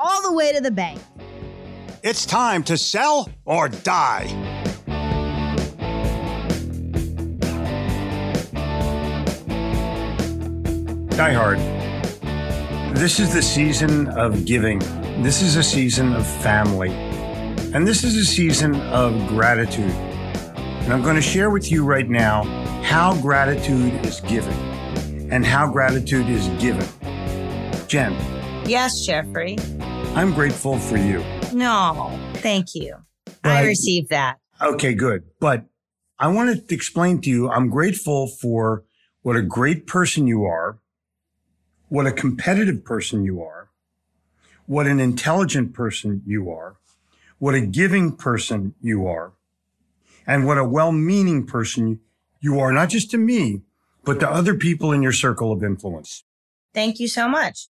all the way to the bank. It's time to sell or die. Die Hard. This is the season of giving. This is a season of family. And this is a season of gratitude. And I'm going to share with you right now how gratitude is given and how gratitude is given. Jen. Yes, Jeffrey. I'm grateful for you. No, thank you. But, I received that. Okay, good. But I want to explain to you I'm grateful for what a great person you are, what a competitive person you are, what an intelligent person you are, what a giving person you are, and what a well meaning person you are, not just to me, but to other people in your circle of influence. Thank you so much.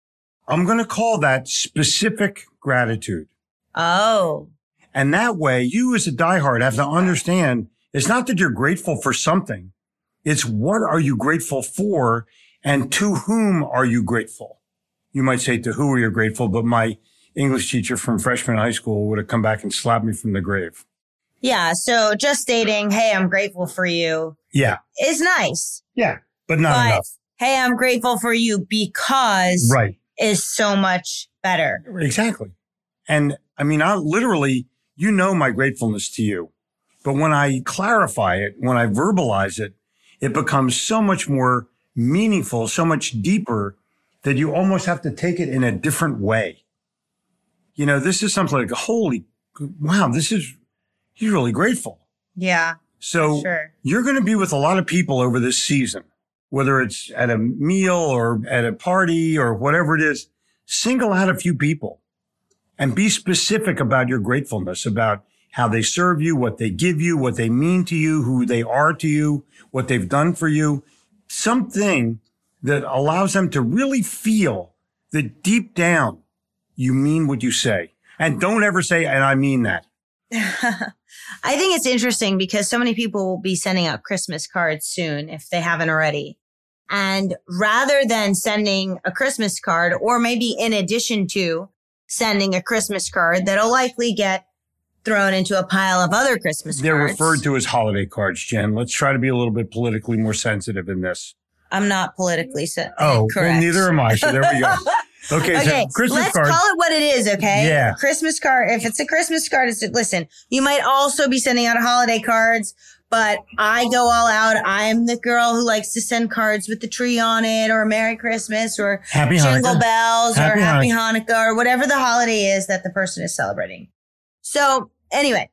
I'm going to call that specific gratitude. Oh. And that way, you as a diehard have to understand it's not that you're grateful for something. It's what are you grateful for and to whom are you grateful? You might say to who are you grateful, but my English teacher from freshman high school would have come back and slapped me from the grave. Yeah. So just stating, Hey, I'm grateful for you. Yeah. Is nice. Yeah. But not but, enough. Hey, I'm grateful for you because right. Is so much better. Exactly. And I mean, I literally, you know, my gratefulness to you. But when I clarify it, when I verbalize it, it becomes so much more meaningful, so much deeper that you almost have to take it in a different way. You know, this is something like, holy, wow, this is, he's really grateful. Yeah. So sure. you're going to be with a lot of people over this season, whether it's at a meal or at a party or whatever it is, single out a few people and be specific about your gratefulness about how they serve you, what they give you, what they mean to you, who they are to you, what they've done for you. Something that allows them to really feel that deep down you mean what you say. And don't ever say, and I mean that. I think it's interesting because so many people will be sending out Christmas cards soon if they haven't already. And rather than sending a Christmas card, or maybe in addition to sending a Christmas card that'll likely get thrown into a pile of other Christmas cards. They're cards. referred to as holiday cards, Jen. Let's try to be a little bit politically more sensitive in this. I'm not politically se- Oh, correct. well, neither am I. So there we go. Okay, okay, so Christmas let's cards. call it what it is, okay? Yeah. Christmas card. If it's a Christmas card, it's listen. You might also be sending out holiday cards, but I go all out. I'm the girl who likes to send cards with the tree on it, or Merry Christmas, or Happy Jingle Hanukkah. Bells, Happy or Happy Hanukkah, or whatever the holiday is that the person is celebrating. So anyway,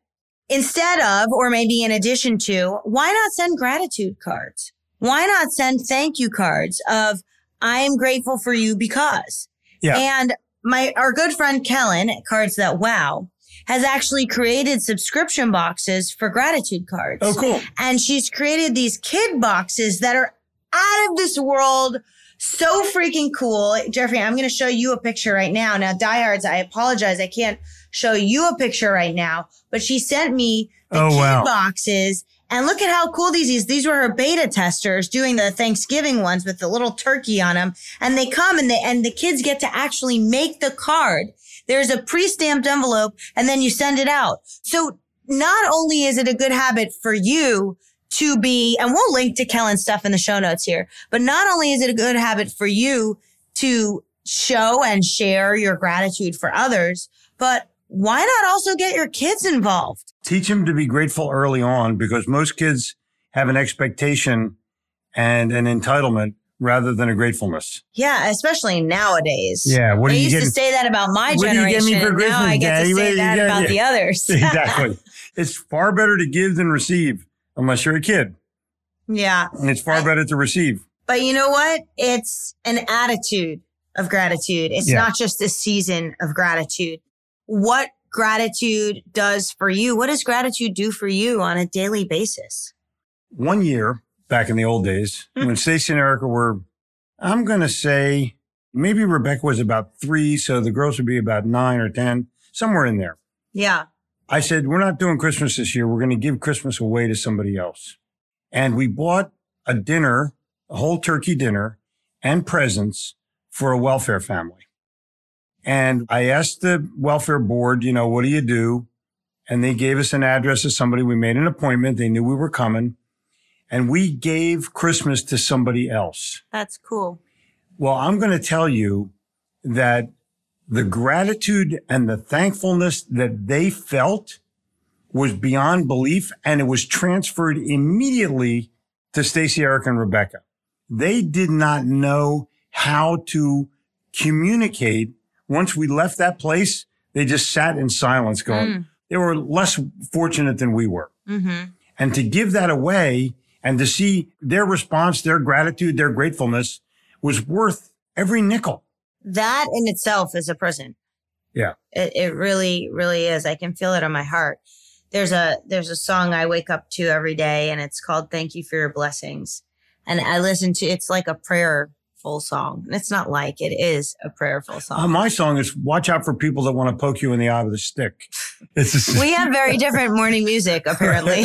instead of, or maybe in addition to, why not send gratitude cards? Why not send thank you cards of I am grateful for you because. Yeah. And my our good friend Kellen at Cards That Wow has actually created subscription boxes for gratitude cards. Oh, cool. And she's created these kid boxes that are out of this world. So freaking cool. Jeffrey, I'm going to show you a picture right now. Now, diehards, I apologize. I can't show you a picture right now, but she sent me the Oh, kid wow. boxes. And look at how cool these is. These were her beta testers doing the Thanksgiving ones with the little turkey on them. And they come and they, and the kids get to actually make the card. There's a pre-stamped envelope and then you send it out. So not only is it a good habit for you to be, and we'll link to Kellen's stuff in the show notes here, but not only is it a good habit for you to show and share your gratitude for others, but why not also get your kids involved? Teach them to be grateful early on because most kids have an expectation and an entitlement rather than a gratefulness. Yeah, especially nowadays. Yeah. What are you used getting? to say that about my What do you get generation. me for and now I Christmas, get Daddy? to do say that about me? the others. exactly. It's far better to give than receive, unless you're a kid. yeah. And it's far I- better to receive. But you know what? It's an attitude of gratitude. It's Yeah. not just a season of gratitude. What gratitude does for you? What does gratitude do for you on a daily basis? One year back in the old days, Hmm. when Stacey and Erica were, I'm going to say maybe Rebecca was about three. So the girls would be about nine or 10, somewhere in there. Yeah. I said, we're not doing Christmas this year. We're going to give Christmas away to somebody else. And we bought a dinner, a whole turkey dinner and presents for a welfare family. And I asked the welfare board, you know, what do you do? And they gave us an address of somebody. We made an appointment. They knew we were coming and we gave Christmas to somebody else. That's cool. Well, I'm going to tell you that the gratitude and the thankfulness that they felt was beyond belief and it was transferred immediately to Stacey, Eric, and Rebecca. They did not know how to communicate. Once we left that place, they just sat in silence going, they were less fortunate than we were. Mm-hmm. And to give that away and to see their response, their gratitude, their gratefulness was worth every nickel. That in itself is a prison. Yeah. It, it really, really is. I can feel it on my heart. There's a there's a song I wake up to every day and it's called Thank You for Your Blessings. And I listen to it's like a prayerful song. And it's not like it is a prayerful song. Uh, my song is watch out for people that want to poke you in the eye with a stick. It's just, we have very different morning music apparently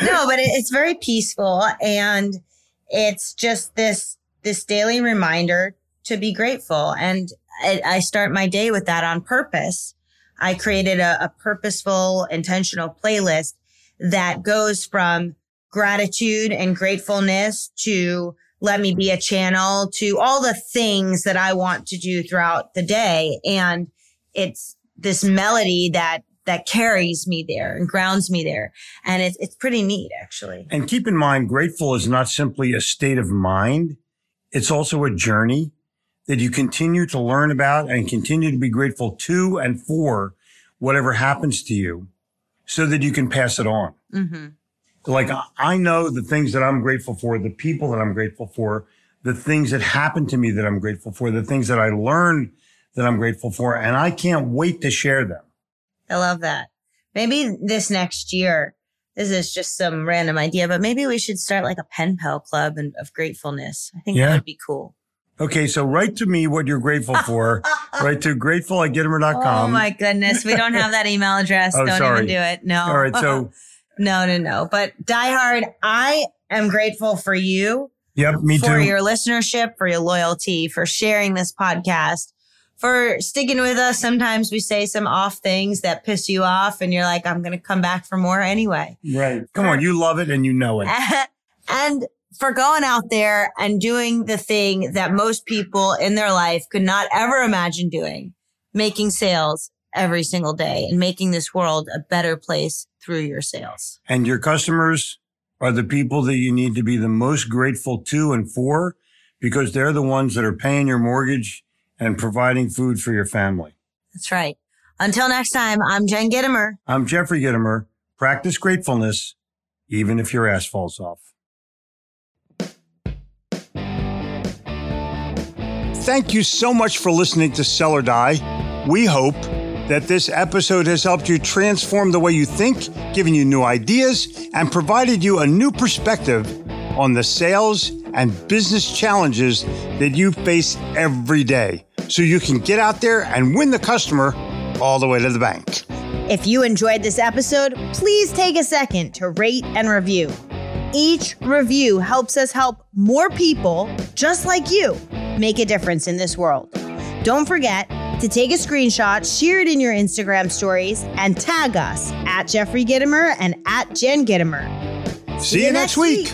no but it, it's very peaceful and it's just this this daily reminder to be grateful and I, I start my day with that on purpose i created a, a purposeful intentional playlist that goes from gratitude and gratefulness to let me be a channel to all the things that i want to do throughout the day and it's this melody that that carries me there and grounds me there and it's it's pretty neat actually and keep in mind, grateful is not simply a state of mind. It's also a journey that you continue to learn about and continue to be grateful to and for whatever happens to you so that you can pass it on. mm-hmm. Like I- know the things that I'm grateful for, the people that I'm grateful for, the things that happened to me that I'm grateful for, the things that I learned that I'm grateful for, and I can't wait to share them. i love that maybe this next year this is just some random idea but maybe we should start like a pen pal club and, of gratefulness i think Yeah. that would be cool Okay, so write to me what you're grateful for. write to grateful at gitomer.com. oh my goodness we don't have that email address Oh, don't sorry. even do it no All right, so no no no but die hard i am grateful for you yep, me for too. For your listenership, for your loyalty, for sharing this podcast, for sticking with us. Sometimes we say some off things that piss you off, and you're like, I'm going to come back for more anyway. right. Come on, you love it and you know it. and for going out there and doing the thing that most people in their life could not ever imagine doing, making sales every single day and making this world a better place through your sales. And your customers are the people that you need to be the most grateful to and for because they're the ones that are paying your mortgage and providing food for your family. That's right. Until next time, I'm Jen Gitomer. I'm Jeffrey Gitomer. Practice gratefulness, even if your ass falls off. Thank you so much for listening to Sell or Die. We hope that this episode has helped you transform the way you think, given you new ideas, and provided you a new perspective on the sales and business challenges that you face every day so you can get out there and win the customer all the way to the bank. If you enjoyed this episode, please take a second to rate and review. Each review helps us help more people just like you make a difference in this world. Don't forget to take a screenshot, share it in your Instagram stories, and tag us at Jeffrey Gitomer and at Jen Gitomer. See, you next week.